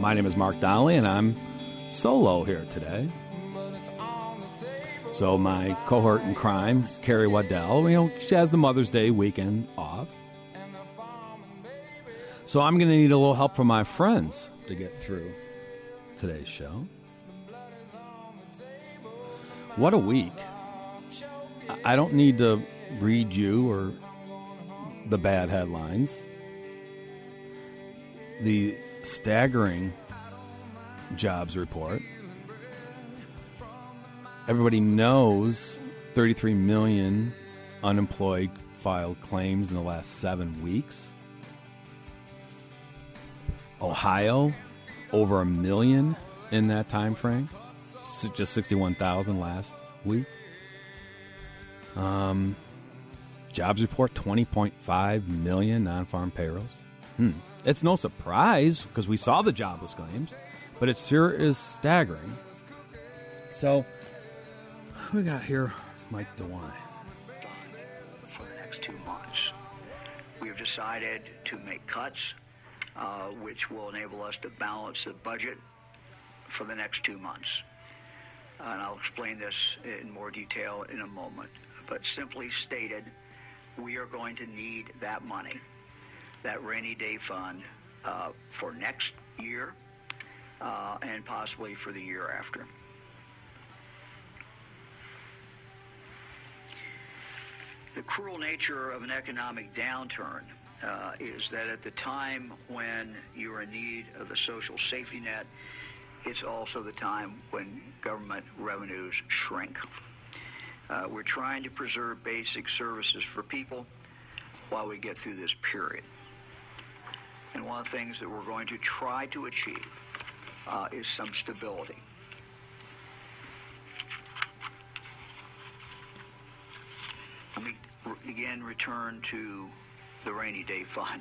My name is Mark Donnelly, and I'm solo here today. So my cohort in crime, Carrie Waddell, you know, she has the Mother's Day weekend off. So I'm going to need a little help from my friends to get through today's show. What a week. I- I don't need to read you or the bad headlines. The staggering jobs report. Everybody knows 33 million unemployed filed claims in the last seven weeks. Ohio, over a million in that time frame. Just 61,000 last week. Um, jobs report 20.5 million non-farm payrolls. Hmm. It's no surprise because we saw the jobless claims, but it sure is staggering. So, we got here? Mike DeWine. for the next two months. We have decided to make cuts, uh, which will enable us to balance the budget for the next two months. And I'll explain this in more detail in a moment. But simply stated, we are going to need that money, that rainy day fund, uh, for next year uh, and possibly for the year after. The cruel nature of an economic downturn uh, is that at the time when you are in need of the social safety net, it's also the time when government revenues shrink. Uh, we're trying to preserve basic services for people while we get through this period. And one of the things that we're going to try to achieve uh, is some stability. Let me again return to the rainy day fund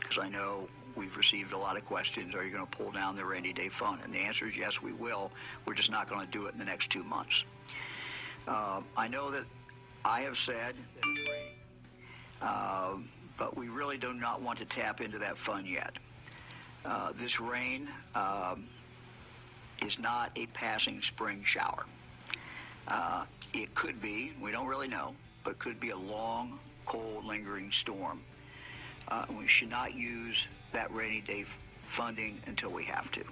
because I know we've received a lot of questions. Are you going to pull down the rainy day fund? And the answer is yes, we will. We're just not going to do it in the next two months. Uh, I know that I have said that uh, but we really do not want to tap into that fund yet. Uh, this rain um, is not a passing spring shower. Uh, it could be, we don't really know, but could be a long, cold, lingering storm. Uh, we should not use that rainy day f- funding until we have to.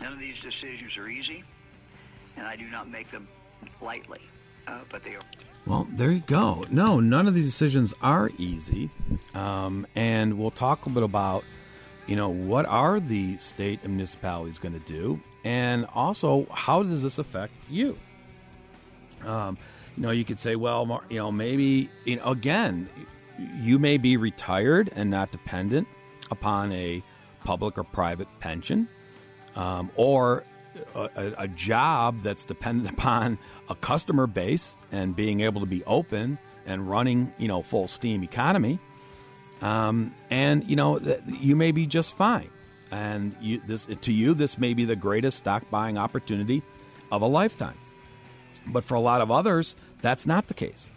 None of these decisions are easy, and I do not make them lightly, uh, but they are. Well, there you go. No, none of these decisions are easy. Um, and we'll talk a bit about, you know, what are the state and municipalities going to do? And also, how does this affect you? Um, you know, you could say, well, you know, maybe, you know, again, you may be retired and not dependent upon a public or private pension, um, or a, a job that's dependent upon a customer base and being able to be open and running, you know, full steam economy. Um, and you know, th- you may be just fine. And you, this to you, this may be the greatest stock buying opportunity of a lifetime. But for a lot of others, that's not the case.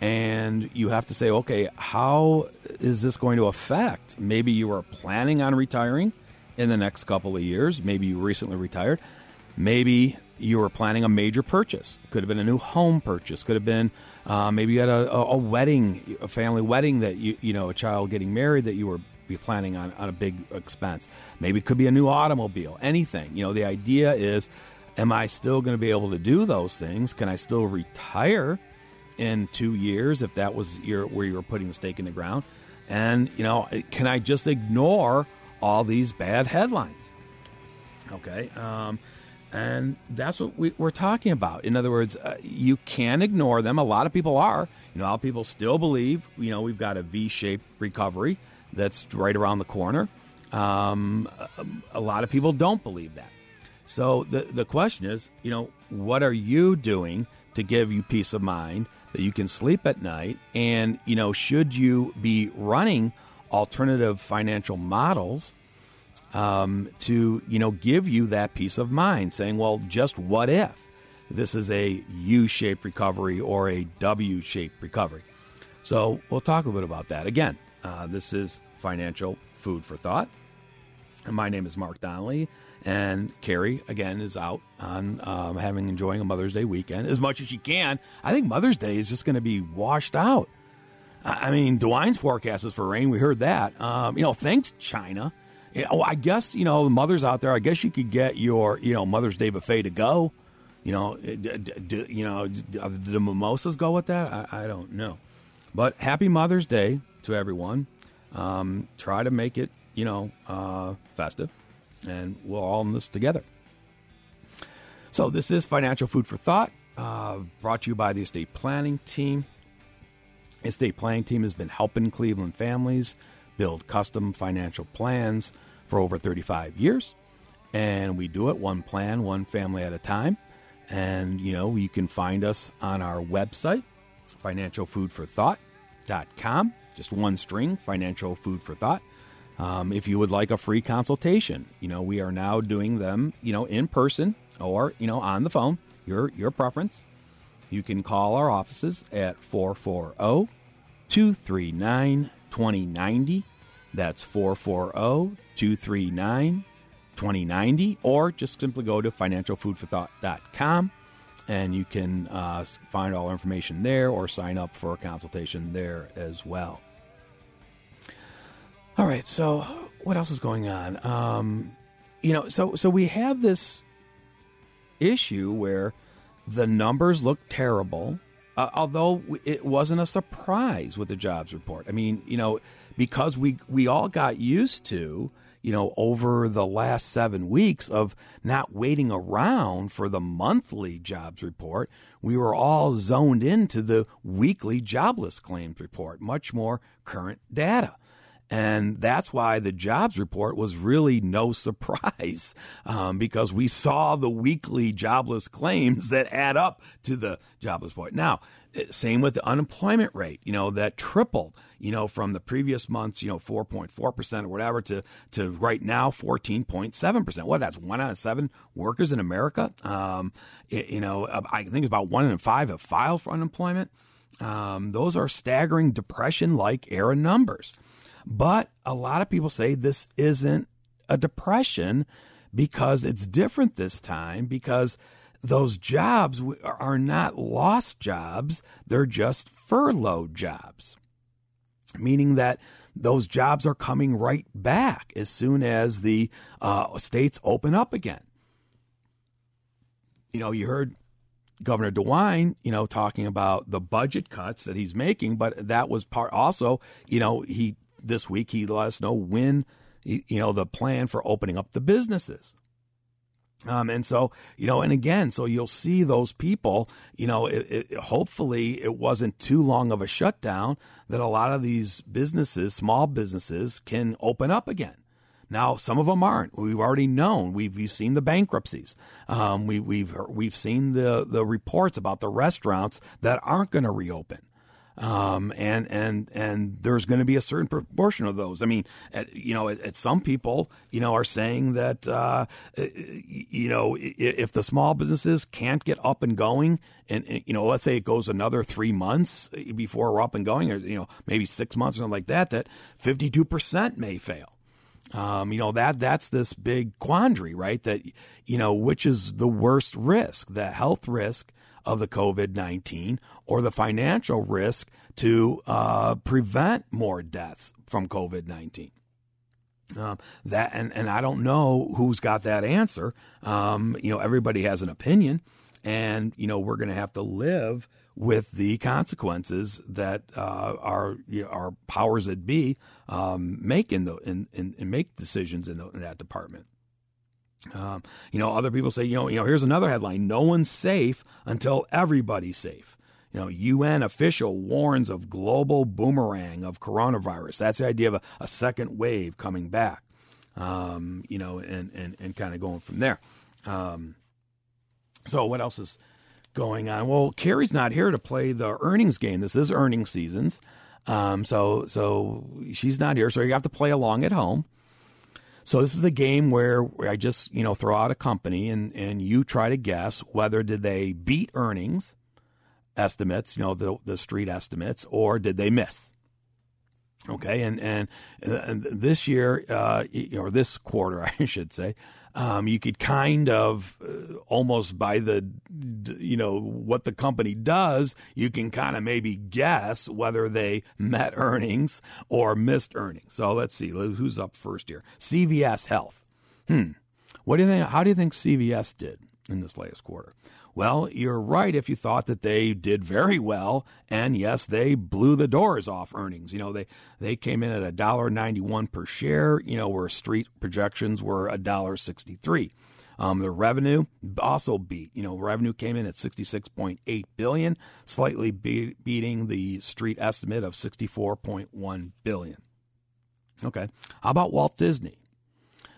And you have to say, okay, how is this going to affect? Maybe you are planning on retiring in the next couple of years. Maybe you recently retired. Maybe you were planning a major purchase. Could have been a new home purchase. Could have been uh, maybe you had a, a, wedding, a family wedding that you you know a child getting married that you were be planning on on a big expense. Maybe it could be a new automobile. Anything. You know, the idea is, am I still going to be able to do those things? Can I still retire in two years if that was your where you were putting the stake in the ground? And you know, can I just ignore all these bad headlines? Okay. Um, and that's what we, are talking about. In other words, uh, you can ignore them. A lot of people are. You know, a lot of people still believe, you know, we've got a V shaped recovery that's right around the corner. Um, a lot of people don't believe that. So the, the question is, you know, what are you doing to give you peace of mind that you can sleep at night? And, you know, should you be running alternative financial models um, to you know give you that peace of mind, saying, "Well, just what if this is a U-shaped recovery or a W-shaped recovery?" So we'll talk a little bit about that. Again, uh, this is financial food for thought. My name is Mark Donnelly, and Carrie again is out on um, having enjoying a Mother's Day weekend as much as she can. I think Mother's Day is just going to be washed out. I mean, DeWine's forecast is for rain. We heard that. Um, you know, thanks China oh, I guess you know the mothers out there. I guess you could get your you know Mother's Day buffet to go. You know, do, you know, do the mimosas go with that? I, I, don't know, but happy Mother's Day to everyone. Um, try to make it you know uh, festive, and we're all in this together. So this is financial food for thought, uh, brought to you by the estate planning team. Estate planning team has been helping Cleveland families build custom financial plans for over 35 years. And we do it one plan, one family at a time. And, you know, you can find us on our website, financialfoodforthought.com. Just one string, financial food for thought. Um, if you would like a free consultation, you know, we are now doing them, you know, in person or, you know, on the phone, your, your preference. You can call our offices at 440 239 2090. That's 440 239 2090, or just simply go to financialfoodforthought.com and you can uh, find all information there or sign up for a consultation there as well. All right, so what else is going on? Um, you know, so so we have this issue where the numbers look terrible, uh, although it wasn't a surprise with the jobs report. I mean, you know, because we we all got used to you know over the last 7 weeks of not waiting around for the monthly jobs report we were all zoned into the weekly jobless claims report much more current data and that's why the jobs report was really no surprise um, because we saw the weekly jobless claims that add up to the jobless report. Now, eh, same with the unemployment rate, you know, that tripled, you know, from the previous month's, you know, 4.4% or whatever to, to right now 14.7%. What, that's one out of seven workers in America? Um, it, you know, I think it's about one in five have filed for unemployment. Um, those are staggering depression like era numbers. But a lot of people say this isn't a depression because it's different this time because those jobs are not lost jobs, they're just furloughed jobs. Meaning that those jobs are coming right back as soon as the uh, states open up again. You know, you heard Governor DeWine, you know, talking about the budget cuts that he's making, but that was part also, you know, he this week he let us know when you know the plan for opening up the businesses. Um, and so, you know, and again, so you'll see those people, you know, it, it, hopefully it wasn't too long of a shutdown that a lot of these businesses, small businesses, can open up again. Now, some of them aren't. We've already known. We've, we've seen the bankruptcies. Um, we, we've we've seen the the reports about the restaurants that aren't going to reopen. Um, and and and there's going to be a certain proportion of those. I mean, at, you know, at, at some people, you know, are saying that uh, you know if the small businesses can't get up and going, and, and, you know, let's say it goes another three months before we're up and going, or you know, maybe six months or something like that, that 52 percent may fail. Um, you know that that's this big quandary, right? That you know which is the worst risk, the health risk of the COVID nineteen, or the financial risk to uh, prevent more deaths from COVID nineteen. Um, that and and I don't know who's got that answer. Um, you know, everybody has an opinion, and you know we're going to have to live with the consequences that uh, our you know, our powers that be um, make in the in, in, in, make decisions in, the, in that department. Um, you know, other people say, you know, you know, here's another headline: No one's safe until everybody's safe. You know, UN official warns of global boomerang of coronavirus. That's the idea of a, a second wave coming back. Um, you know, and and and kind of going from there. Um, so what else is going on? Well, Carrie's not here to play the earnings game. This is earnings seasons. Um, so so she's not here, so you have to play along at home. So this is the game where, I just you know throw out a company and and you try to guess whether did they beat earnings estimates, you know the the street estimates, or did they miss? Okay, and and, and this year, uh, or this quarter, I should say, um, you could kind of uh, almost by the you know what the company does you can kind of maybe guess whether they met earnings or missed earnings. So let's see who's up first here? Cvs health. Hmm. What do you think how do you think cvs did in this latest quarter well, you're right if you thought that they did very well, and yes, they blew the doors off earnings. You know, they they came in at a dollar ninety one per share. You know, where street projections were a dollar sixty three. Um, the revenue also beat. You know, revenue came in at 66.8 billion, slightly be- beating the street estimate of 64.1 billion. Okay, how about Walt Disney?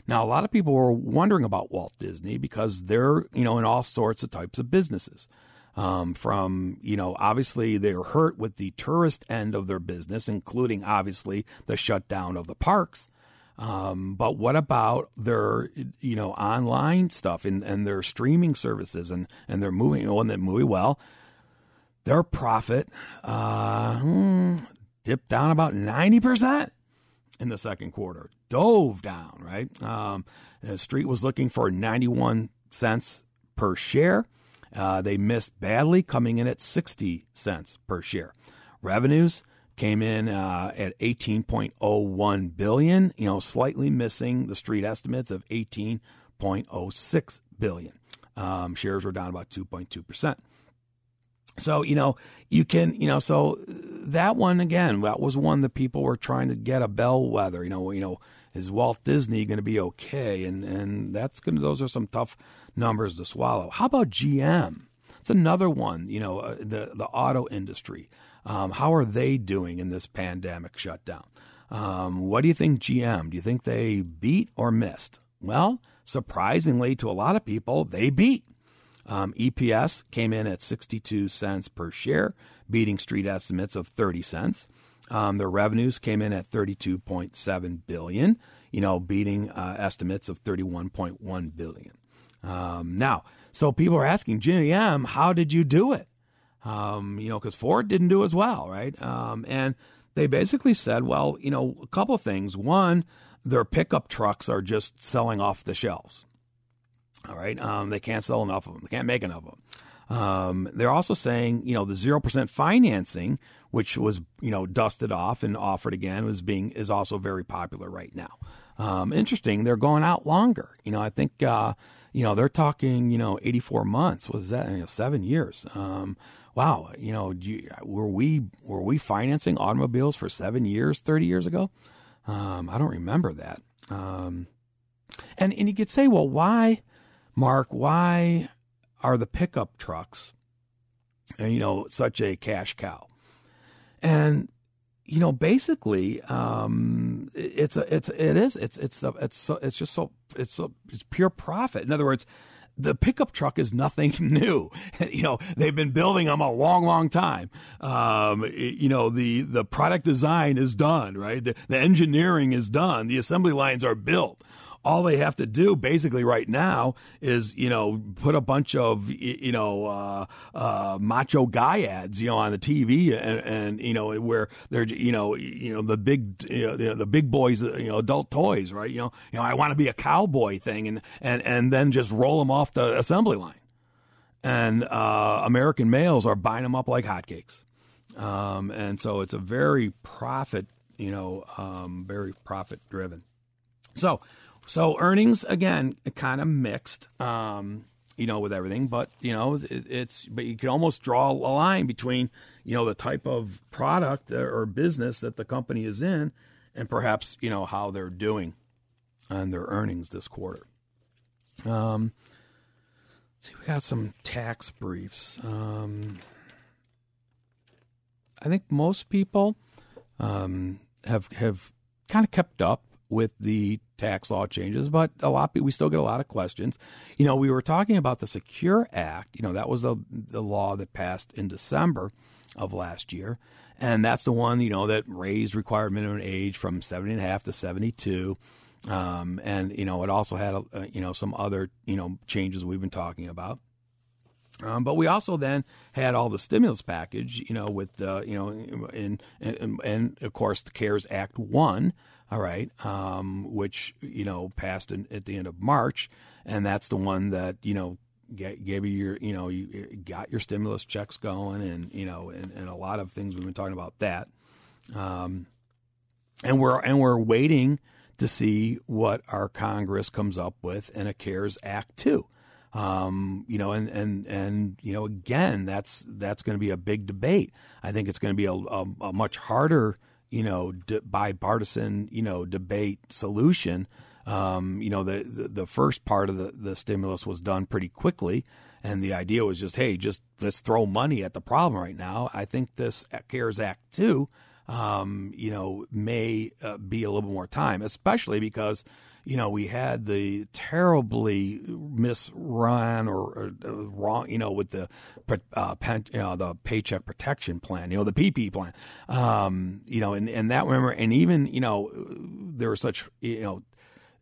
Now, a lot of people were wondering about Walt Disney because they're, you know, in all sorts of types of businesses. Um, from, you know, obviously they're hurt with the tourist end of their business, including obviously the shutdown of the parks. Um, but what about their, you know, online stuff and, and their streaming services and, and they're moving, oh, and they're moving well. Their profit uh, hmm, dipped down about 90% in the second quarter dove down, right? Um, the street was looking for 91 cents per share. Uh, they missed badly, coming in at 60 cents per share. Revenues came in uh, at 18.01 billion, you know, slightly missing the street estimates of 18.06 billion. Um, shares were down about 2.2 percent. So, you know, you can, you know, so that one again, that was one that people were trying to get a bellwether, you know, you know, is Walt Disney going to be okay? And and that's going to those are some tough numbers to swallow. How about GM? It's another one. You know, uh, the the auto industry. Um, how are they doing in this pandemic shutdown? Um, what do you think, GM? Do you think they beat or missed? Well, surprisingly to a lot of people, they beat. Um, EPS came in at 62 cents per share, beating street estimates of 30 cents. Um, their revenues came in at 32.7 billion, you know, beating uh, estimates of 31.1 billion. Um, now, so people are asking GM, how did you do it? Um, you know, because Ford didn't do as well, right? Um, and they basically said, well, you know, a couple of things. One, their pickup trucks are just selling off the shelves. All right, um, they can't sell enough of them. They can't make enough of them. Um, they're also saying, you know, the zero percent financing, which was you know dusted off and offered again, was being is also very popular right now. Um, interesting, they're going out longer. You know, I think uh, you know they're talking you know 84 months. Was that you know, seven years? Um, wow, you know, you, were we were we financing automobiles for seven years, 30 years ago? Um, I don't remember that. Um, and and you could say, well, why, Mark? Why are the pickup trucks, you know, such a cash cow. And you know, basically, um, it's a, it's, it is, it's, it's, a, it's, so, it's just so, it's so, it's pure profit. In other words, the pickup truck is nothing new. you know, they've been building them a long, long time. Um, you know, the, the product design is done, right? The, the engineering is done. The assembly lines are built all they have to do basically right now is you know put a bunch of you know uh, uh, macho guy ads you know on the TV and, and you know where they're you know you know the big you know, the big boys you know adult toys right you know you know I want to be a cowboy thing and and and then just roll them off the assembly line and uh, American males are buying them up like hotcakes. Um, and so it's a very profit, you know, um, very profit driven. So, so earnings again, kind of mixed, um, you know, with everything. But you know, it, it's but you can almost draw a line between you know the type of product or business that the company is in, and perhaps you know how they're doing on their earnings this quarter. Um, see, we got some tax briefs. Um, I think most people um, have have kind of kept up with the tax law changes, but a lot we still get a lot of questions. You know, we were talking about the Secure Act. You know, that was the the law that passed in December of last year, and that's the one you know that raised required minimum age from seventy and a half to seventy two. Um, and you know, it also had a, you know some other you know changes we've been talking about. Um, but we also then had all the stimulus package, you know, with the, you know, and, and, and of course the CARES Act one, all right, um, which you know passed in, at the end of March, and that's the one that you know gave you your, you know, you got your stimulus checks going, and you know, and, and a lot of things we've been talking about that, um, and we're and we're waiting to see what our Congress comes up with in a CARES Act two. Um, you know, and, and, and, you know, again, that's, that's going to be a big debate. I think it's going to be a, a, a much harder, you know, bipartisan, you know, debate solution. Um, you know, the, the, the first part of the, the stimulus was done pretty quickly. And the idea was just, hey, just let's throw money at the problem right now. I think this CARES Act two, um, you know, may uh, be a little more time, especially because you know, we had the terribly misrun or, or uh, wrong, you know, with the uh, pen, you know, the paycheck protection plan, you know, the PP plan, um, you know, and, and that remember, and even, you know, there were such, you know,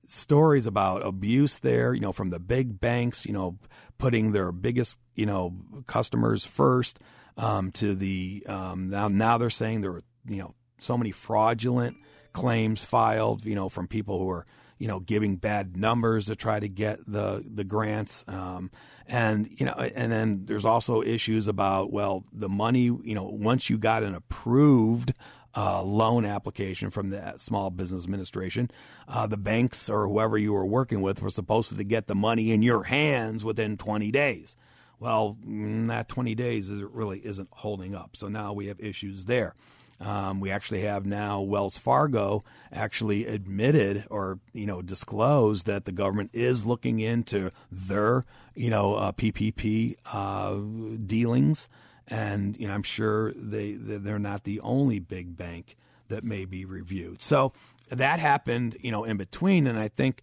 stories about abuse there, you know, from the big banks, you know, putting their biggest, you know, customers first, um, to the, um, now, now they're saying there were, you know, so many fraudulent claims filed, you know, from people who are, you know, giving bad numbers to try to get the the grants, um, and you know, and then there's also issues about well, the money, you know, once you got an approved uh, loan application from the Small Business Administration, uh, the banks or whoever you were working with were supposed to get the money in your hands within 20 days. Well, mm, that 20 days is, really isn't holding up. So now we have issues there. Um, we actually have now Wells Fargo actually admitted or you know disclosed that the government is looking into their you know uh, PPP uh, dealings, and you know I'm sure they they're not the only big bank that may be reviewed. So that happened you know in between, and I think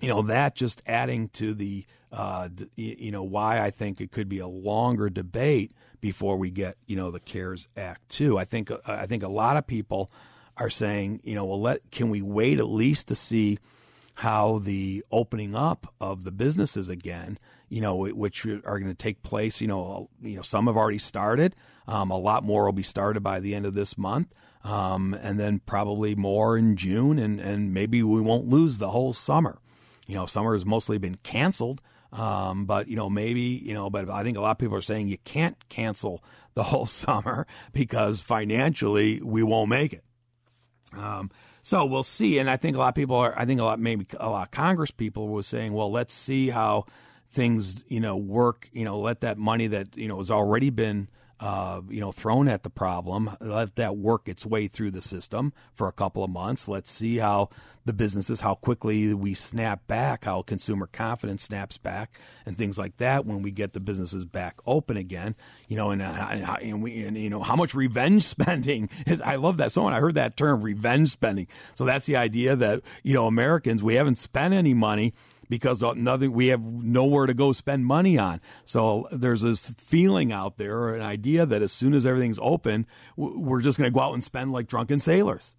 you know that just adding to the uh, you know why I think it could be a longer debate before we get you know the CARES Act two. I think uh, I think a lot of people are saying you know well let can we wait at least to see how the opening up of the businesses again you know which are going to take place you know you know some have already started um, a lot more will be started by the end of this month um, and then probably more in June and and maybe we won't lose the whole summer you know summer has mostly been canceled um, but you know, maybe you know, but I think a lot of people are saying you can't cancel the whole summer because financially we won't make it. Um, so we'll see. And I think a lot of people are. I think a lot, maybe a lot of Congress people were saying, well, let's see how things you know work. You know, let that money that you know has already been uh, you know, thrown at the problem. Let that work its way through the system for a couple of months. Let's see how the businesses, how quickly we snap back, how consumer confidence snaps back, and things like that when we get the businesses back open again. You know, and, uh, and we, and, you know, how much revenge spending is. I love that song. I heard that term, revenge spending. So that's the idea that you know, Americans, we haven't spent any money because nothing we have nowhere to go spend money on. So there's this feeling out there, or an idea that as soon as everything's open, we're just going to go out and spend like drunken sailors.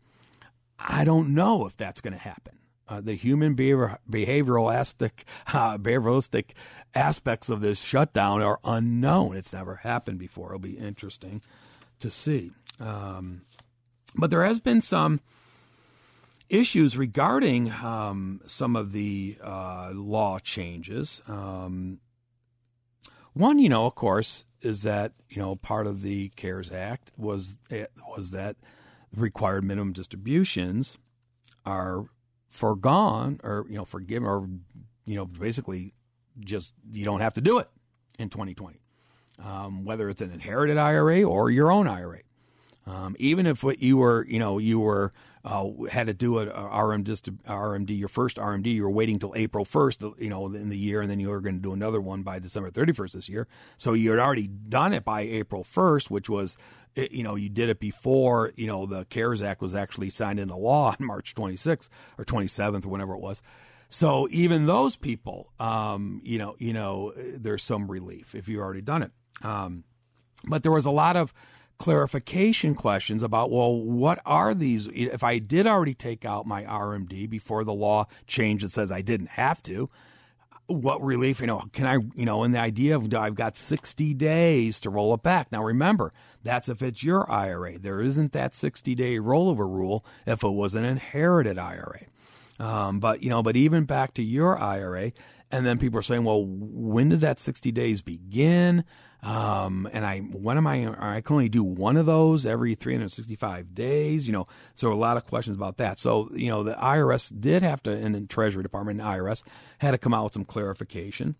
I don't know if that's going to happen. Uh, the human behavior, behavioralistic, uh, behavioralistic aspects of this shutdown are unknown. It's never happened before. It'll be interesting to see. Um, but there has been some issues regarding um, some of the uh, law changes. Um, one, you know, of course, is that you know part of the CARES Act was was that required minimum distributions are foregone or you know forgiven or you know basically just you don't have to do it in 2020, um, whether it's an inherited IRA or your own IRA. Um, even if what you were, you know, you were uh, had to do a, a RM RMD, your first RMD, you were waiting till April 1st, you know, in the year, and then you were going to do another one by December 31st this year. So you had already done it by April 1st, which was, you know, you did it before, you know, the CARES Act was actually signed into law on March 26th or 27th or whenever it was. So even those people, um, you know, you know, there's some relief if you've already done it. Um, but there was a lot of clarification questions about well what are these? If i did already take out my rmd before the law changed and says i didn't have to what relief you know can i you know and the idea of i've got 60 days to roll it back? Now remember that's if it's your ira there isn't that 60 day rollover rule if it was an inherited ira um, but you know but even back to your ira and then people are saying well when did that 60 days begin um, and I, when am I, I can only do one of those every 365 days, you know, so a lot of questions about that. So, you know, the IRS did have to, and the Treasury Department and IRS had to come out with some clarification.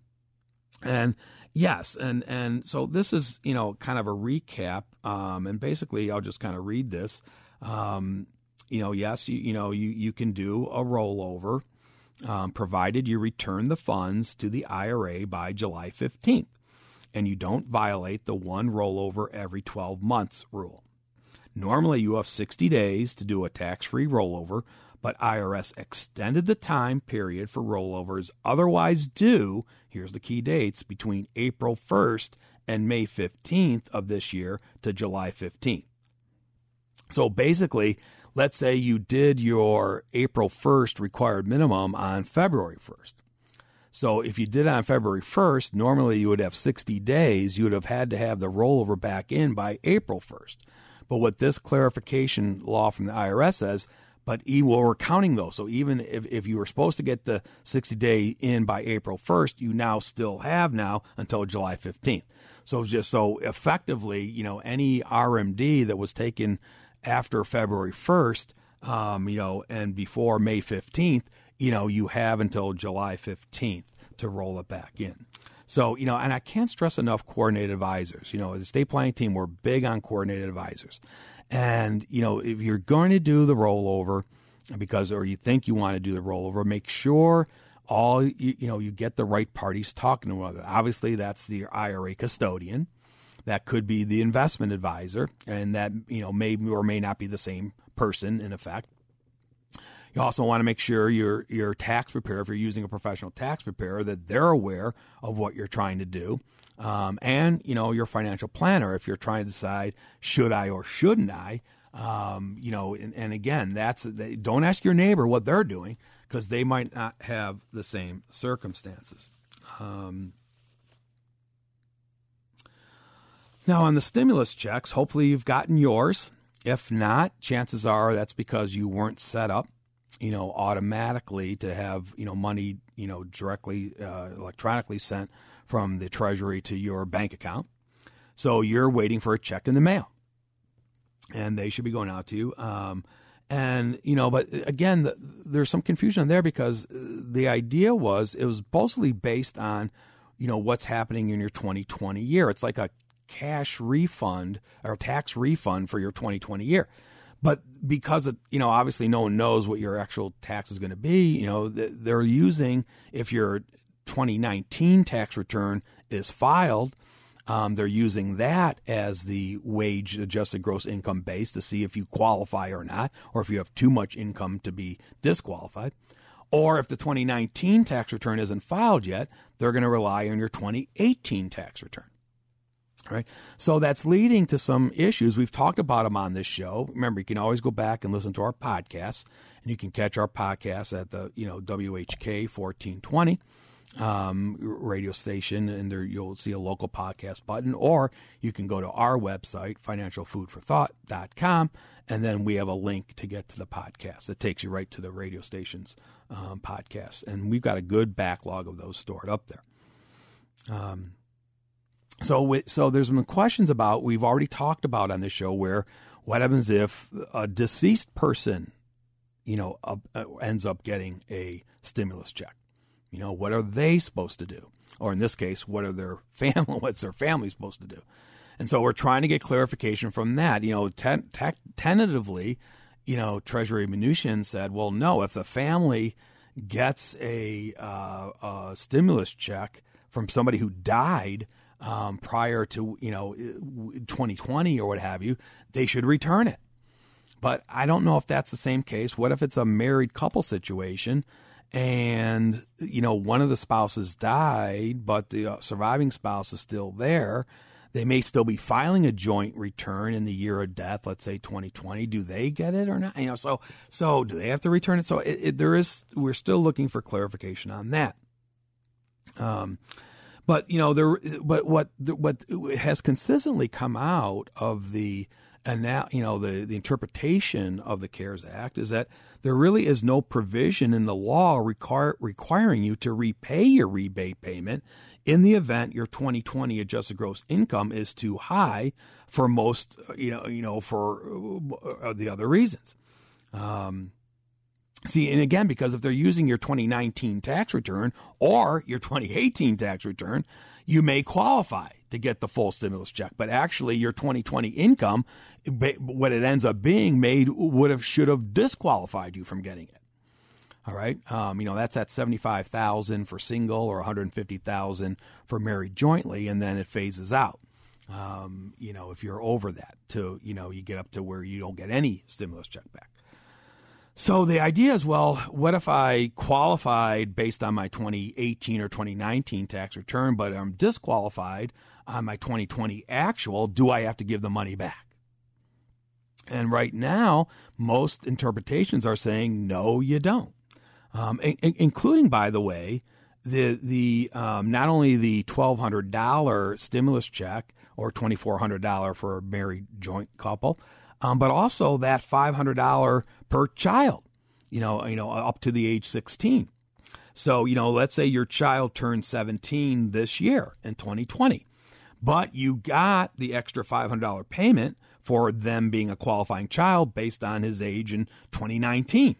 And yes, and, and so this is, you know, kind of a recap. Um, and basically I'll just kind of read this. Um, you know, yes, you, you know, you, you can do a rollover, um, provided you return the funds to the IRA by July 15th and you don't violate the one rollover every 12 months rule. Normally, you have 60 days to do a tax free rollover, but IRS extended the time period for rollovers otherwise due, here's the key dates, between April 1st and May 15th of this year to July 15th. So basically, let's say you did your April 1st required minimum on February 1st. So if you did it on February 1st, normally you would have 60 days. You would have had to have the rollover back in by April 1st. But what this clarification law from the IRS says, but we're counting those. So even if, if you were supposed to get the 60 day in by April 1st, you now still have now until July 15th. So just so effectively, you know, any RMD that was taken after February 1st, um, you know, and before May 15th, you know, you have until July 15th to roll it back in. So, you know, and I can't stress enough coordinated advisors. You know, as estate planning team, we're big on coordinated advisors. And, you know, if you're going to do the rollover because, or you think you want to do the rollover, make sure all, you, you know, you get the right parties talking to one another. Obviously, that's the IRA custodian. That could be the investment advisor. And that, you know, may or may not be the same person in effect. You also want to make sure your your tax preparer, if you're using a professional tax preparer, that they're aware of what you're trying to do. Um, and you know your financial planner, if you're trying to decide should I or shouldn't I, um, you know, and, and again, that's don't ask your neighbor what they're doing because they might not have the same circumstances. Um, now, on the stimulus checks, hopefully you've gotten yours. If not, chances are that's because you weren't set up you know, automatically to have, you know, money, you know, directly uh, electronically sent from the Treasury to your bank account. So you're waiting for a check in the mail, and they should be going out to you. Um, and you know, but again, the, there's some confusion there because the idea was it was mostly based on, you know, what's happening in your 2020 year. It's like a cash refund or tax refund for your 2020 year. But because of, you know, obviously no one knows what your actual tax is going to be, you know, they're using, if your 2019 tax return is filed, um, they're using that as the wage adjusted gross income base to see if you qualify or not, or if you have too much income to be disqualified. Or if the 2019 tax return isn't filed yet, they're going to rely on your 2018 tax return. Right. So that's leading to some issues. We've talked about them on this show. Remember, you can always go back and listen to our podcasts, and you can catch our podcasts at the you know WHK fourteen twenty um, radio station, and there you'll see a local podcast button, or you can go to our website, financialfoodforthought.com, and then we have a link to get to the podcast. It takes you right to the radio station's um, podcast, and we've got a good backlog of those stored up there. Um, so, so there's been questions about we've already talked about on this show where what happens if a deceased person, you know, uh, uh, ends up getting a stimulus check. You know, what are they supposed to do? Or in this case, what are their family? What's their family supposed to do? And so we're trying to get clarification from that. You know, te- tentatively, you know, Treasury Mnuchin said, well, no, if the family gets a, uh, a stimulus check from somebody who died um, prior to you know 2020 or what have you, they should return it. But I don't know if that's the same case. What if it's a married couple situation? and you know one of the spouses died but the uh, surviving spouse is still there they may still be filing a joint return in the year of death let's say 2020 do they get it or not you know so so do they have to return it so it, it, there is we're still looking for clarification on that um but you know there but what what has consistently come out of the and now you know the the interpretation of the CARES Act is that there really is no provision in the law require, requiring you to repay your rebate payment in the event your 2020 adjusted gross income is too high for most you know you know for uh, the other reasons. Um, See, and again, because if they're using your 2019 tax return or your 2018 tax return, you may qualify to get the full stimulus check. But actually, your 2020 income, what it ends up being made, would have should have disqualified you from getting it. All right, um, you know that's at seventy five thousand for single or one hundred fifty thousand for married jointly, and then it phases out. Um, you know, if you're over that, to you know, you get up to where you don't get any stimulus check back. So the idea is, well, what if I qualified based on my 2018 or 2019 tax return, but I'm disqualified on my 2020 actual? Do I have to give the money back? And right now, most interpretations are saying no, you don't, um, including, by the way, the the um, not only the twelve hundred dollar stimulus check or twenty four hundred dollar for a married joint couple, um, but also that five hundred dollar per child, you know, you know, up to the age sixteen. So you know, let's say your child turned seventeen this year in twenty twenty, but you got the extra five hundred dollar payment for them being a qualifying child based on his age in 2019.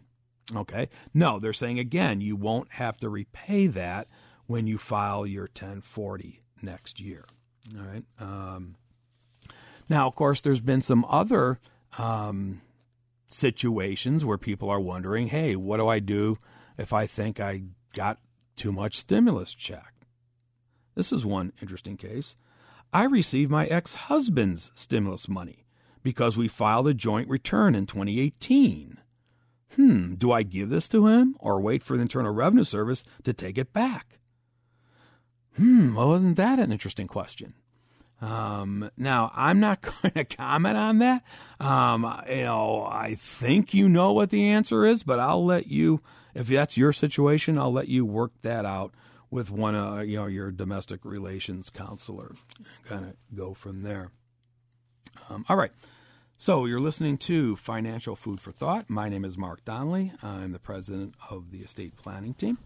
Okay. No, they're saying again, you won't have to repay that when you file your 1040 next year. All right. Um, now, of course, there's been some other um, situations where people are wondering, hey, what do I do if I think I got too much stimulus check? This is one interesting case. I received my ex husband's stimulus money because we filed a joint return in 2018. Hmm, do I give this to him or wait for the Internal Revenue Service to take it back? Hmm, well, wasn't that an interesting question? Um, now, I'm not going to comment on that. Um, you know, I think you know what the answer is, but I'll let you, if that's your situation, I'll let you work that out with one of you know your domestic relations counselor. Kind of go from there. Um, all right. So you're listening to Financial Food for Thought. My name is Mark Donnelly. I'm the president of the estate planning team,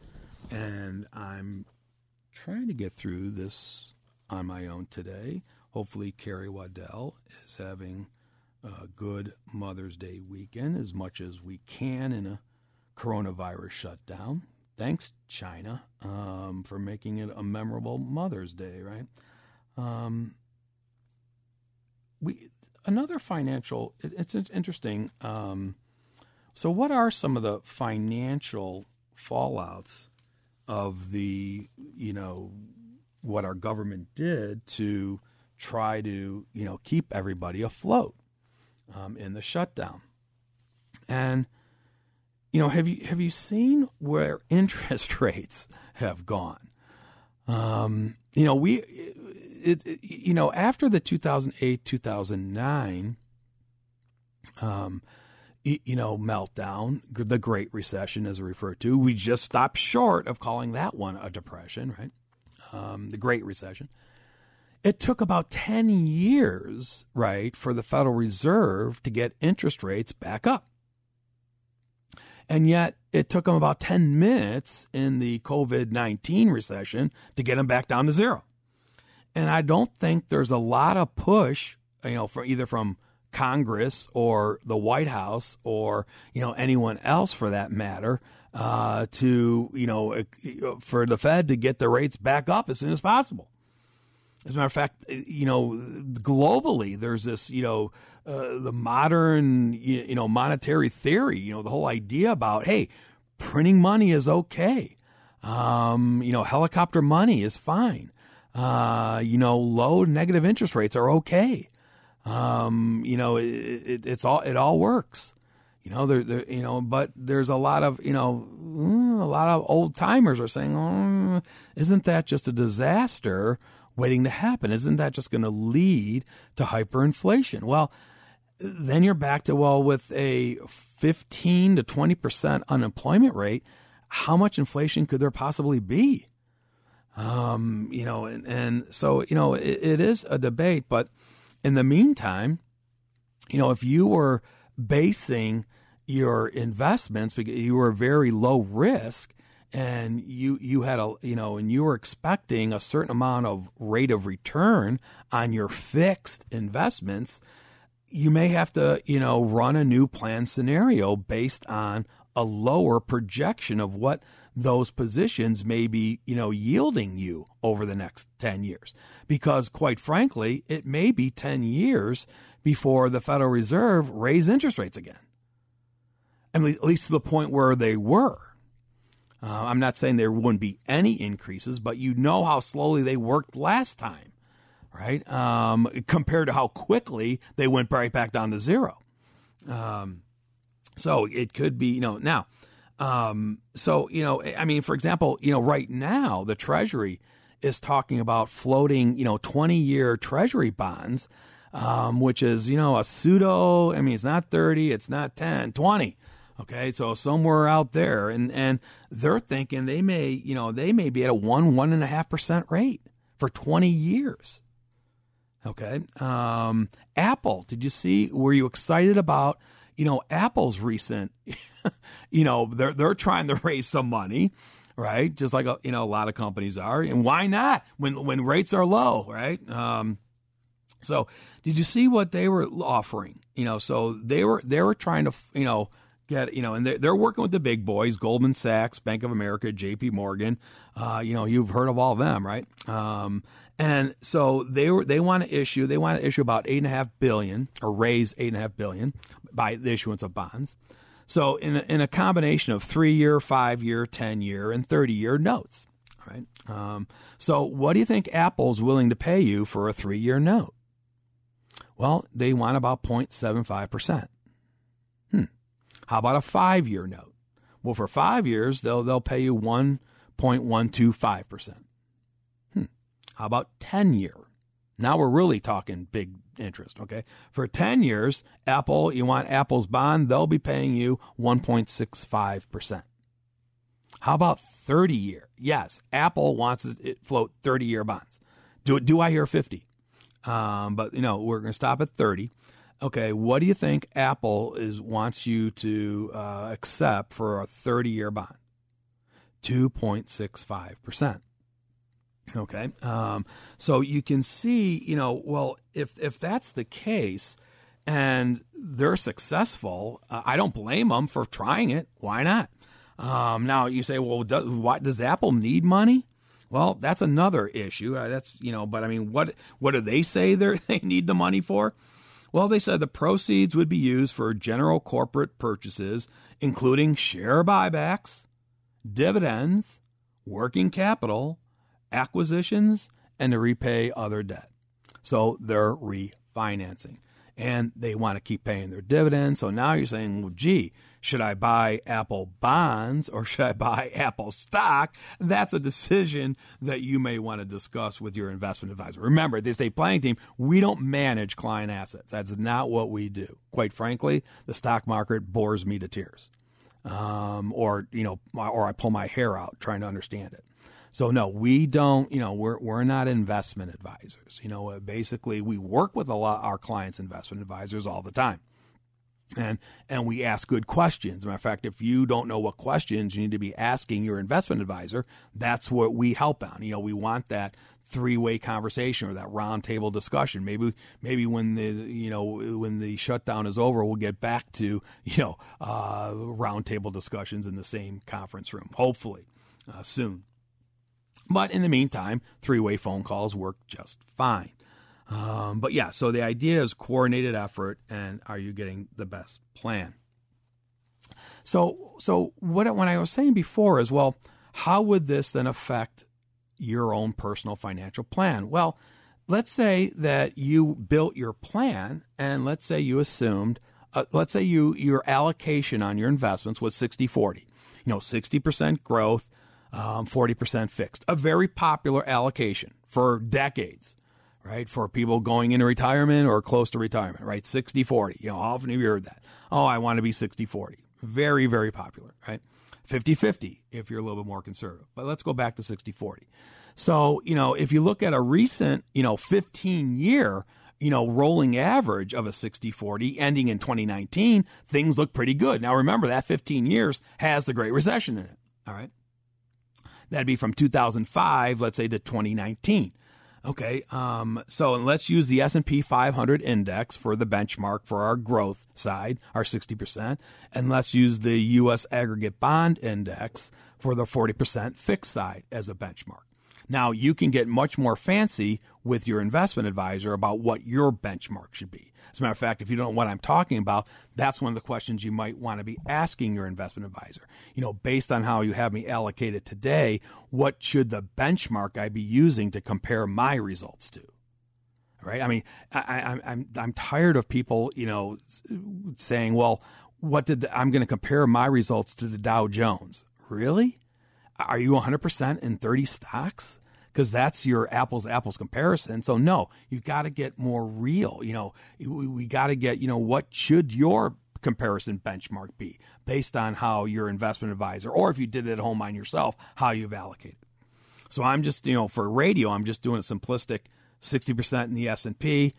and I'm trying to get through this on my own today. Hopefully, Carrie Waddell is having a good Mother's Day weekend as much as we can in a coronavirus shutdown. Thanks, China, um, for making it a memorable Mother's Day, right? Um, we another financial. It, it's interesting. Um, so, what are some of the financial fallouts of the you know what our government did to try to you know keep everybody afloat um, in the shutdown. And you know, have you have you seen where interest rates have gone? Um, you know, we it, it, you know, after the 2008 2009 um, you know, meltdown, the Great Recession, as referred to. We just stopped short of calling that one a depression, right? Um, the Great Recession. It took about 10 years, right, for the Federal Reserve to get interest rates back up. And yet, it took them about 10 minutes in the COVID 19 recession to get them back down to zero. And I don't think there's a lot of push, you know, for either from Congress or the White House or you know anyone else for that matter uh, to you know for the Fed to get the rates back up as soon as possible. As a matter of fact, you know globally there's this you know uh, the modern you know monetary theory you know the whole idea about hey printing money is okay. Um, you know helicopter money is fine. Uh, you know low negative interest rates are okay um, you know, it, it, it's all it all works. You know, there, there, you know, but there's a lot of, you know, mm, a lot of old timers are saying, oh, isn't that just a disaster waiting to happen? Isn't that just going to lead to hyperinflation? Well, then you're back to, well, with a 15 to 20% unemployment rate, how much inflation could there possibly be? Um, you know, and, and so, you know, it, it is a debate, but in the meantime, you know, if you were basing your investments because you were very low risk and you you had a you know and you were expecting a certain amount of rate of return on your fixed investments you may have to you know run a new plan scenario based on a lower projection of what those positions may be, you know, yielding you over the next 10 years. Because quite frankly, it may be 10 years before the Federal Reserve raise interest rates again. I mean, at least to the point where they were. Uh, I'm not saying there wouldn't be any increases, but you know how slowly they worked last time, right? Um, compared to how quickly they went right back down to zero. Um, so it could be, you know, now um, so, you know, I mean, for example, you know, right now the Treasury is talking about floating, you know, 20 year Treasury bonds, um, which is, you know, a pseudo, I mean, it's not 30, it's not 10, 20. Okay, so somewhere out there, and and they're thinking they may, you know, they may be at a one one and a half percent rate for twenty years. Okay, um, Apple, did you see? Were you excited about you know, Apple's recent, you know, they're they're trying to raise some money, right? Just like a, you know a lot of companies are, and why not when when rates are low, right? Um, so, did you see what they were offering? You know, so they were they were trying to you know get you know, and they're, they're working with the big boys, Goldman Sachs, Bank of America, J.P. Morgan. Uh, you know, you've heard of all of them, right? Um, and so they were they want to issue they want to issue about eight and a half billion or raise eight and a half billion by the issuance of bonds. So in a, in a combination of three year, five year, ten year, and thirty year notes. Right. Um, so what do you think Apple's willing to pay you for a three year note? Well, they want about 0.75 percent. Hmm. How about a five year note? Well, for five years, they'll they'll pay you 1.125 percent. Hmm. How about 10 year? Now we're really talking big interest, okay? For 10 years, Apple, you want Apple's bond, they'll be paying you 1.65%. How about 30 year? Yes, Apple wants to float 30 year bonds. Do, do I hear 50? Um, but, you know, we're going to stop at 30. Okay, what do you think Apple is wants you to uh, accept for a 30 year bond? 2.65%. Okay. Um, so you can see, you know, well, if if that's the case, and they're successful, uh, I don't blame them for trying it. Why not? Um, now you say, well, does, does Apple need money? Well, that's another issue. Uh, that's you know, but I mean, what what do they say they they need the money for? Well, they said the proceeds would be used for general corporate purchases, including share buybacks, dividends, working capital, acquisitions and to repay other debt. So they're refinancing. and they want to keep paying their dividends. So now you're saying, well, gee, should I buy Apple bonds or should I buy Apple stock? That's a decision that you may want to discuss with your investment advisor. Remember, this estate planning team, we don't manage client assets. That's not what we do. Quite frankly, the stock market bores me to tears. Um, or, you know, or I pull my hair out trying to understand it. So no, we don't. You know, we're we're not investment advisors. You know, basically, we work with a lot our clients' investment advisors all the time and and we ask good questions. matter of fact, if you don't know what questions you need to be asking your investment advisor, that's what we help on. You know, we want that three way conversation or that roundtable discussion. Maybe maybe when the you know when the shutdown is over, we'll get back to you know uh, roundtable discussions in the same conference room. Hopefully, uh, soon. But in the meantime, three way phone calls work just fine. Um, but yeah, so the idea is coordinated effort, and are you getting the best plan? So, so what when I was saying before is, well, how would this then affect your own personal financial plan? Well, let's say that you built your plan, and let's say you assumed, uh, let's say you your allocation on your investments was 60-40. You know, 60% growth, um, 40% fixed. A very popular allocation for decades right? For people going into retirement or close to retirement, right? 60 40. You know, how often have you heard that? Oh, I want to be 60 40. Very, very popular, right? 50 50 if you're a little bit more conservative. But let's go back to 60 40. So, you know, if you look at a recent, you know, 15 year, you know, rolling average of a 60 40 ending in 2019, things look pretty good. Now, remember that 15 years has the Great Recession in it. All right. That'd be from 2005, let's say, to 2019. Okay, um, so let's use the S&P 500 index for the benchmark for our growth side, our 60%, and let's use the U.S. aggregate bond index for the 40% fixed side as a benchmark. Now, you can get much more fancy with your investment advisor about what your benchmark should be. As a matter of fact, if you don't know what I'm talking about, that's one of the questions you might want to be asking your investment advisor. You know, based on how you have me allocated today, what should the benchmark I be using to compare my results to? Right? I mean, I, am I'm I'm tired of people, you know, saying, "Well, what did the, I'm going to compare my results to the Dow Jones?" Really? Are you 100% in 30 stocks? Because that's your apples apples comparison. So no, you got to get more real. You know, we, we got to get you know what should your comparison benchmark be based on how your investment advisor, or if you did it at home on yourself, how you've allocated. So I'm just you know for radio, I'm just doing a simplistic 60% in the S and P,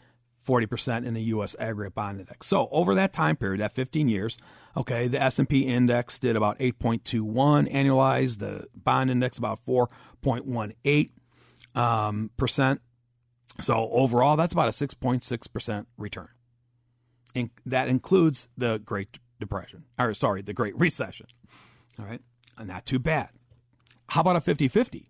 40% in the U.S. aggregate bond index. So over that time period, that 15 years, okay, the S&P index did about 8.21 annualized, the bond index about 4.18 um, percent. So overall, that's about a 6.6 percent return. And that includes the Great Depression, or sorry, the Great Recession. All right, not too bad. How about a 50-50?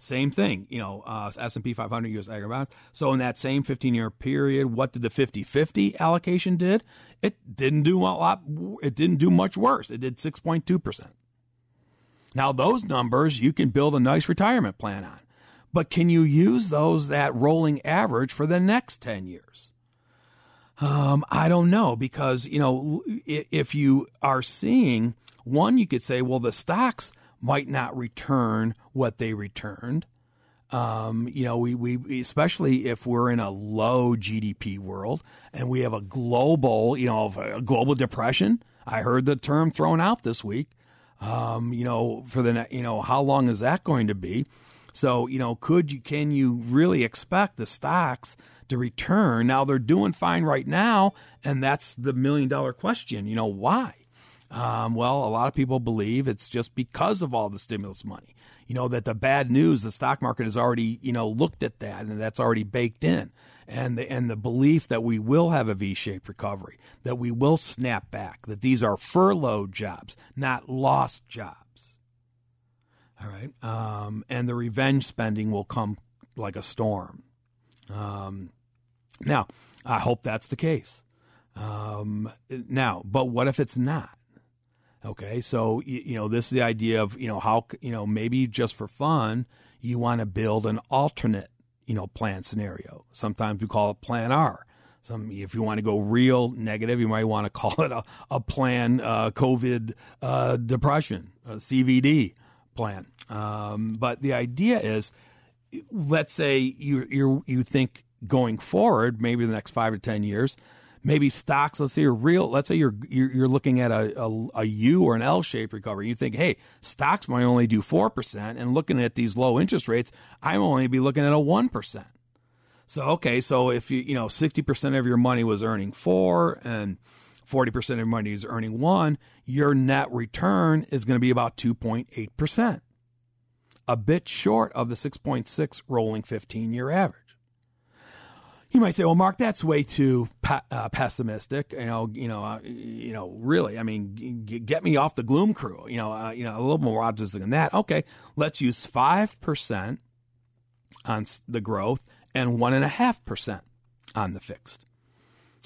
Same thing, you know, uh, S&P 500 U.S. aggregate bonds. So in that same 15-year period, what did the 50-50 allocation did? It didn't do a lot. It didn't do much worse. It did 6.2 percent. Now those numbers you can build a nice retirement plan on, but can you use those that rolling average for the next 10 years? Um, I don't know because you know if you are seeing one, you could say, well, the stocks might not return what they returned. Um, you know, we, we, especially if we're in a low GDP world and we have a global, you know, a global depression. I heard the term thrown out this week. Um, you know, for the, you know, how long is that going to be? So, you know, could you, can you really expect the stocks to return? Now they're doing fine right now. And that's the million dollar question. You know, why? Um, well, a lot of people believe it's just because of all the stimulus money. You know, that the bad news, the stock market has already, you know, looked at that and that's already baked in. And the, and the belief that we will have a V shaped recovery, that we will snap back, that these are furloughed jobs, not lost jobs. All right. Um, and the revenge spending will come like a storm. Um, now, I hope that's the case. Um, now, but what if it's not? Okay, so you know this is the idea of you know how you know maybe just for fun you want to build an alternate you know plan scenario. Sometimes we call it Plan R. Some, if you want to go real negative, you might want to call it a, a plan uh, COVID uh, depression, CVD plan. Um, but the idea is, let's say you you you think going forward, maybe the next five to ten years, maybe stocks. Let's say you're real. Let's say you're you're, looking at a, a, a U or an L shaped recovery. You think, hey, stocks might only do four percent, and looking at these low interest rates, I am only be looking at a one percent. So okay, so if you you know sixty percent of your money was earning four and forty percent of your money is earning one, your net return is going to be about two point eight percent, a bit short of the six point six rolling fifteen year average. You might say, "Well, Mark, that's way too pa- uh, pessimistic." You know, you know, uh, you know, really. I mean, g- get me off the gloom crew. You know, uh, you know, a little more optimistic than that. Okay, let's use five percent on the growth and one and a half percent on the fixed.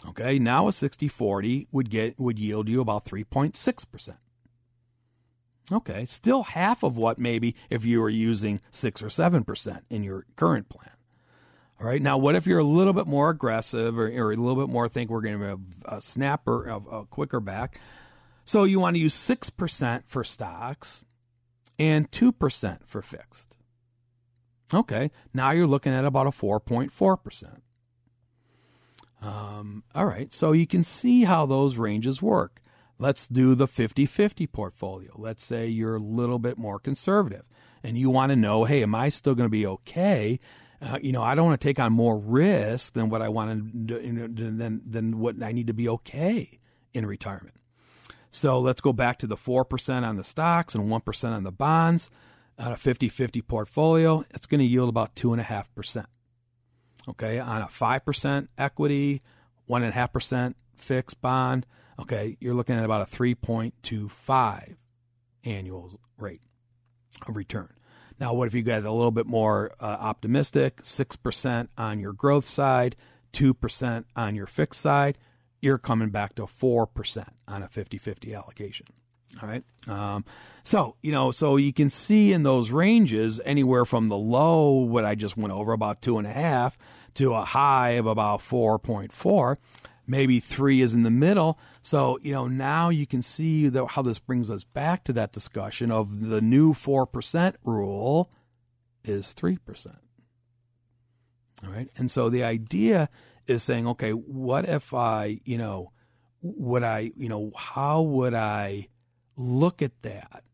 Okay, now a 60-40 would get would yield you about three point six percent. Okay, still half of what maybe if you were using six or seven percent in your current plan. Right. Now, what if you're a little bit more aggressive or, or a little bit more think we're going to have a snapper, a, a quicker back? So you want to use 6% for stocks and 2% for fixed. Okay. Now you're looking at about a 4.4%. Um, all right. So you can see how those ranges work. Let's do the 50 50 portfolio. Let's say you're a little bit more conservative and you want to know hey, am I still going to be okay? Uh, you know, I don't want to take on more risk than what I want to, you know, than than what I need to be okay in retirement. So let's go back to the four percent on the stocks and one percent on the bonds on a 50-50 portfolio. It's going to yield about two and a half percent. Okay, on a five percent equity, one and a half percent fixed bond. Okay, you're looking at about a three point two five annual rate of return. Now, what if you guys are a little bit more uh, optimistic? 6% on your growth side, 2% on your fixed side. You're coming back to 4% on a 50 50 allocation. All right. Um, so, you know, so you can see in those ranges anywhere from the low, what I just went over, about two and a half, to a high of about 4.4 maybe three is in the middle. So, you know, now you can see the, how this brings us back to that discussion of the new 4% rule is 3%. All right. And so the idea is saying, okay, what if I, you know, would I, you know, how would I look at that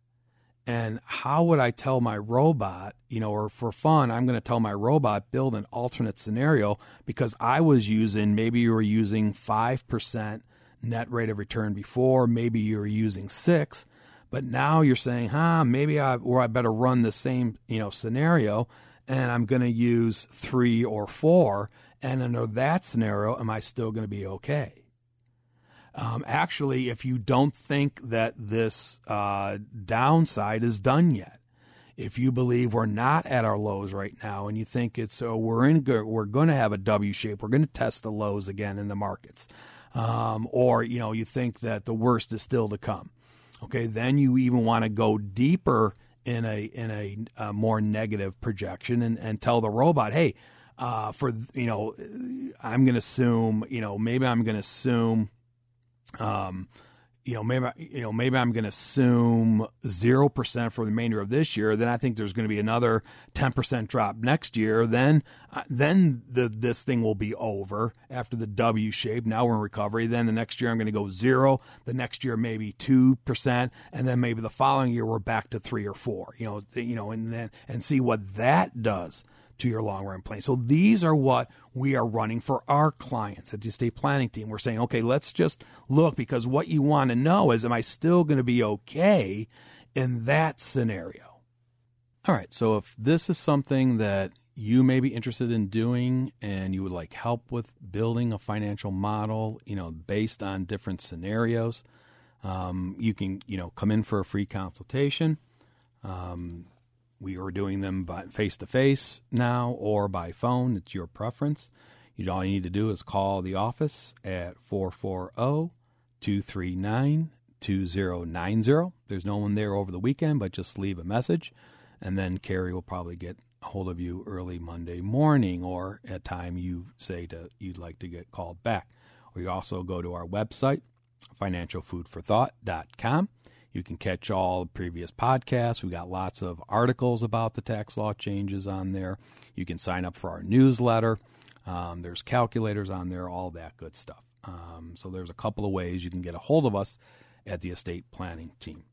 and how would I tell my robot, you know, or for fun, I'm going to tell my robot build an alternate scenario because I was using maybe you were using 5% net rate of return before, maybe you were using 6, but now you're saying, "Huh, maybe I or I better run the same, you know, scenario and I'm going to use 3 or 4 and under that scenario am I still going to be okay?" Um, actually, if you don't think that this uh, downside is done yet, if you believe we're not at our lows right now, and you think it's uh, we're in we're going to have a W shape, we're going to test the lows again in the markets, um, or you know you think that the worst is still to come, okay, then you even want to go deeper in a in a, a more negative projection and, and tell the robot, hey, uh, for you know, I'm going to assume you know maybe I'm going to assume um, you know, maybe you know, maybe I'm going to assume zero percent for the remainder of this year. Then I think there's going to be another ten percent drop next year. Then, uh, then the this thing will be over after the W shape. Now we're in recovery. Then the next year I'm going to go zero. The next year maybe two percent, and then maybe the following year we're back to three or four. You know, you know, and then and see what that does to your long run plan. So these are what we are running for our clients at the estate planning team. We're saying, okay, let's just look because what you want to know is, am I still going to be okay in that scenario? All right. So if this is something that you may be interested in doing and you would like help with building a financial model, you know, based on different scenarios, um, you can, you know, come in for a free consultation. Um, we are doing them by face to face now or by phone. It's your preference. You, all you need to do is call the office at 440 239 2090. There's no one there over the weekend, but just leave a message, and then Carrie will probably get a hold of you early Monday morning, or at time you say to you'd like to get called back. Or you also go to our website, financialfoodforthought.com. You can catch all the previous podcasts. We've got lots of articles about the tax law changes on there. You can sign up for our newsletter. Um, there's calculators on there, all that good stuff. Um, so there's a couple of ways you can get a hold of us at the estate planning team.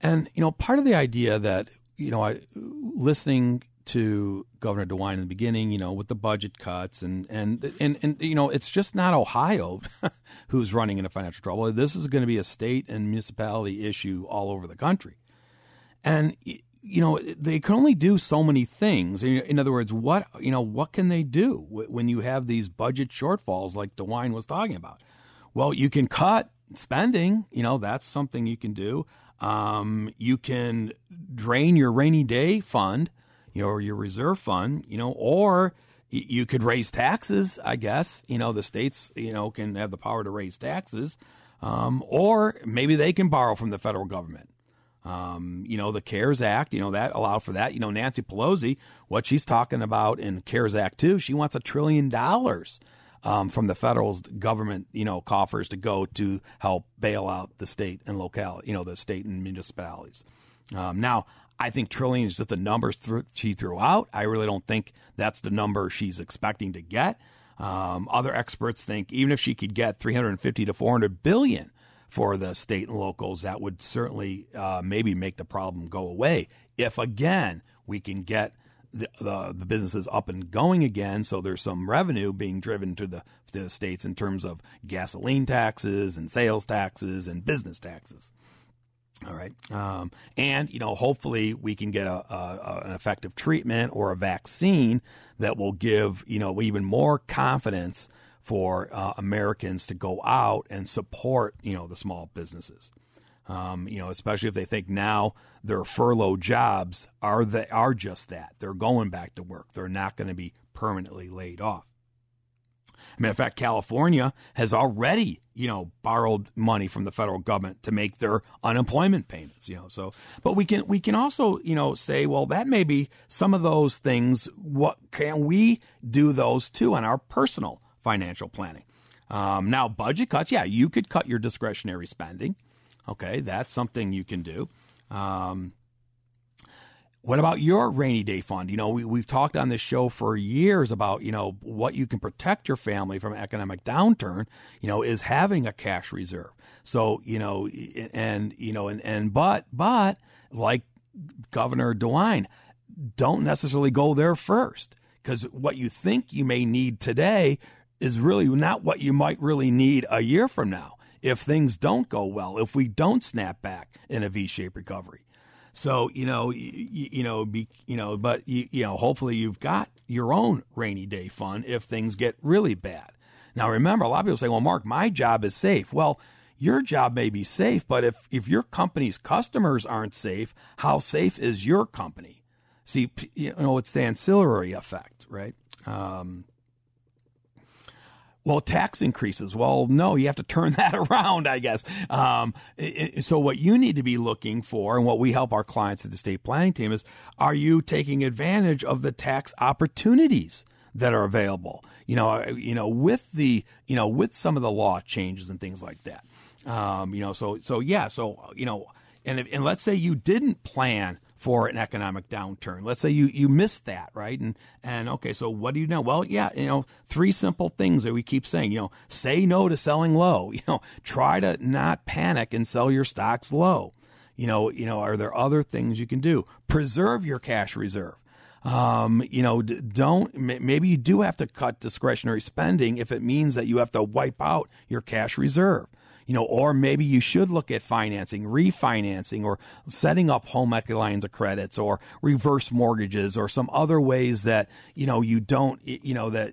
And you know, part of the idea that you know, I listening to Governor DeWine in the beginning, you know, with the budget cuts and and and, and you know, it's just not Ohio who's running into financial trouble. This is going to be a state and municipality issue all over the country. And you know, they can only do so many things. In other words, what you know, what can they do when you have these budget shortfalls like DeWine was talking about? Well, you can cut spending. You know, that's something you can do. Um, you can drain your rainy day fund, you know, or your reserve fund, you know, or you could raise taxes. I guess you know the states, you know, can have the power to raise taxes, um, or maybe they can borrow from the federal government. Um, you know, the CARES Act, you know, that allowed for that. You know, Nancy Pelosi, what she's talking about in CARES Act 2, she wants a trillion dollars um, from the federal government, you know, coffers to go to help bail out the state and locality, you know, the state and municipalities. Um, now, I think trillion is just a number th- she threw out. I really don't think that's the number she's expecting to get. Um, other experts think even if she could get 350 to 400 billion for the state and locals, that would certainly uh, maybe make the problem go away. If again we can get the, the, the businesses up and going again. So there's some revenue being driven to the to the states in terms of gasoline taxes and sales taxes and business taxes. All right, um, and you know, hopefully we can get a, a, an effective treatment or a vaccine that will give you know even more confidence for uh, Americans to go out and support you know the small businesses. Um, you know, especially if they think now their furlough jobs are they are just that. They're going back to work. They're not going to be permanently laid off. Matter of fact, California has already, you know, borrowed money from the federal government to make their unemployment payments. You know, so but we can we can also, you know, say, well, that may be some of those things. What can we do those too on our personal financial planning? Um, now, budget cuts, yeah, you could cut your discretionary spending. Okay, that's something you can do. Um, what about your rainy day fund? You know, we, we've talked on this show for years about, you know, what you can protect your family from economic downturn, you know, is having a cash reserve. So, you know, and, you know, and, and, but, but like Governor DeWine, don't necessarily go there first because what you think you may need today is really not what you might really need a year from now if things don't go well, if we don't snap back in a V-shaped recovery. So you know, you, you know, be you know, but you, you know, hopefully you've got your own rainy day fund if things get really bad. Now remember, a lot of people say, "Well, Mark, my job is safe." Well, your job may be safe, but if if your company's customers aren't safe, how safe is your company? See, you know, it's the ancillary effect, right? Um, well, tax increases. Well, no, you have to turn that around, I guess. Um, so, what you need to be looking for, and what we help our clients at the estate planning team is, are you taking advantage of the tax opportunities that are available? You know, uh, you know, with the, you know, with some of the law changes and things like that. Um, you know, so so yeah, so you know, and if, and let's say you didn't plan for an economic downturn. Let's say you, you missed that, right? And, and okay, so what do you know? Well, yeah, you know, three simple things that we keep saying, you know, say no to selling low, you know, try to not panic and sell your stocks low. You know, you know, are there other things you can do? Preserve your cash reserve. Um, you know, don't maybe you do have to cut discretionary spending if it means that you have to wipe out your cash reserve you know, or maybe you should look at financing, refinancing, or setting up home equity lines of credits, or reverse mortgages, or some other ways that you know you don't, you know, that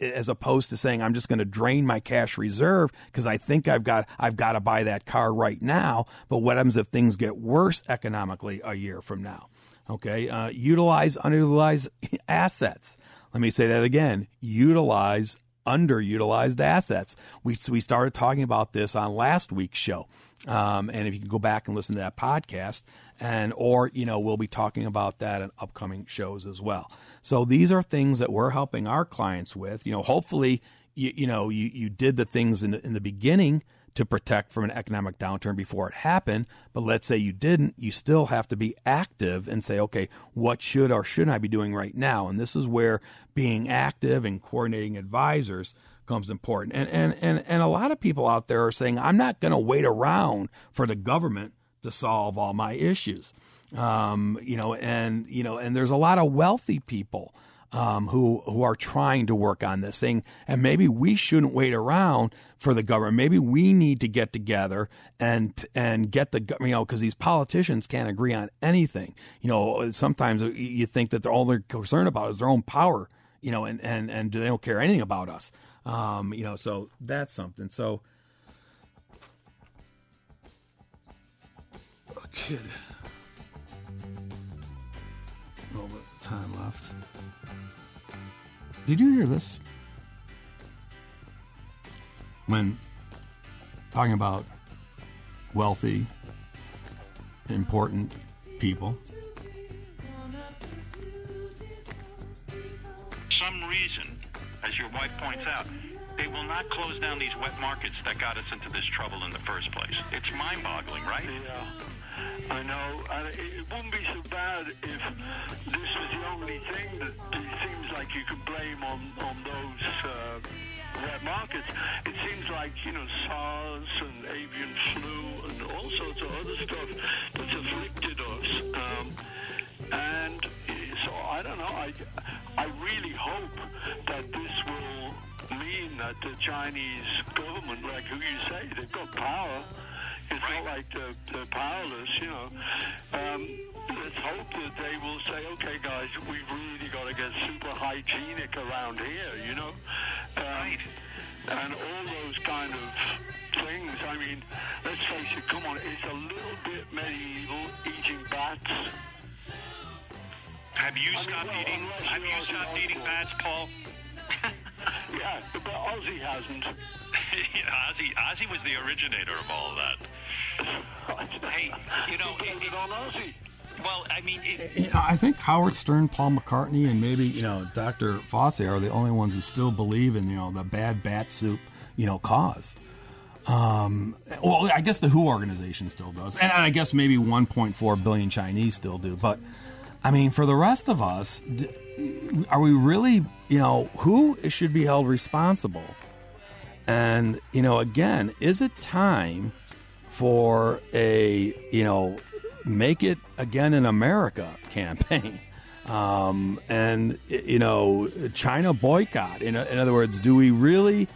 as opposed to saying I'm just going to drain my cash reserve because I think I've got I've got to buy that car right now. But what happens if things get worse economically a year from now? Okay, uh, utilize underutilized assets. Let me say that again. Utilize underutilized assets. We we started talking about this on last week's show. Um, and if you can go back and listen to that podcast, and or you know we'll be talking about that in upcoming shows as well. So these are things that we're helping our clients with. You know, hopefully you, you know you, you did the things in, in the beginning to protect from an economic downturn before it happened. But let's say you didn't, you still have to be active and say, okay, what should or shouldn't I be doing right now? And this is where being active and coordinating advisors becomes important. And and and, and a lot of people out there are saying, I'm not going to wait around for the government to solve all my issues. Um, you know, and you know, and there's a lot of wealthy people um, who who are trying to work on this thing. And maybe we shouldn't wait around for the government. Maybe we need to get together and and get the you know because these politicians can't agree on anything. You know, sometimes you think that all they're concerned about is their own power. You know, and and and they don't care anything about us. Um, you know, so that's something. So. A time left. Did you hear this? When talking about wealthy, important people. Some reason, as your wife points out, they will not close down these wet markets that got us into this trouble in the first place. It's mind boggling, right? Yeah. I know, it, wouldn't be so bad if this was the only thing that it seems like you can blame on on those uh, wet markets. It seems like you know SARS and avian flu and all sorts of other stuff that's afflicted us. Um, and so I don't know. I I really hope that this will mean that the Chinese government, like who you say, they've got power it's not like they're, they're powerless, you know. Um, let's hope that they will say, okay, guys, we've really got to get super hygienic around here, you know. Um, right. And all those kind of things. I mean, let's face it, come on, it's a little bit medieval eating bats. Have you I stopped mean, well, eating? Have you stopped eating bats, Paul? yeah, but Ozzy hasn't. yeah, Ozzy, Ozzy was the originator of all of that. hey, you know, it, it, on Ozzy. Well, I mean, it, I think Howard Stern, Paul McCartney, and maybe you know Dr. Fauci are the only ones who still believe in you know the bad bat soup, you know, cause. Um, well, I guess the WHO organization still does, and I guess maybe 1.4 billion Chinese still do. But I mean, for the rest of us, are we really, you know, who should be held responsible? And, you know, again, is it time for a, you know, make it again in America campaign? Um, and, you know, China boycott. In, in other words, do we really,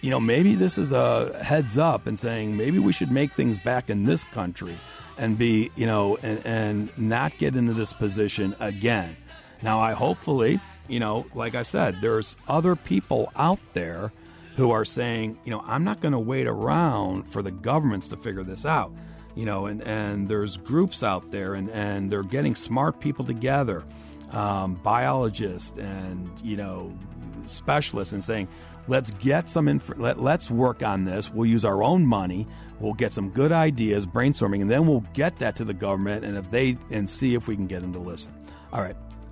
you know, maybe this is a heads up and saying maybe we should make things back in this country and be, you know, and, and not get into this position again. Now, I hopefully, you know, like I said, there's other people out there who are saying, you know, I'm not going to wait around for the governments to figure this out. You know, and, and there's groups out there and, and they're getting smart people together, um, biologists and, you know, specialists and saying, let's get some info, let, let's work on this. We'll use our own money. We'll get some good ideas, brainstorming, and then we'll get that to the government and if they and see if we can get them to listen. All right.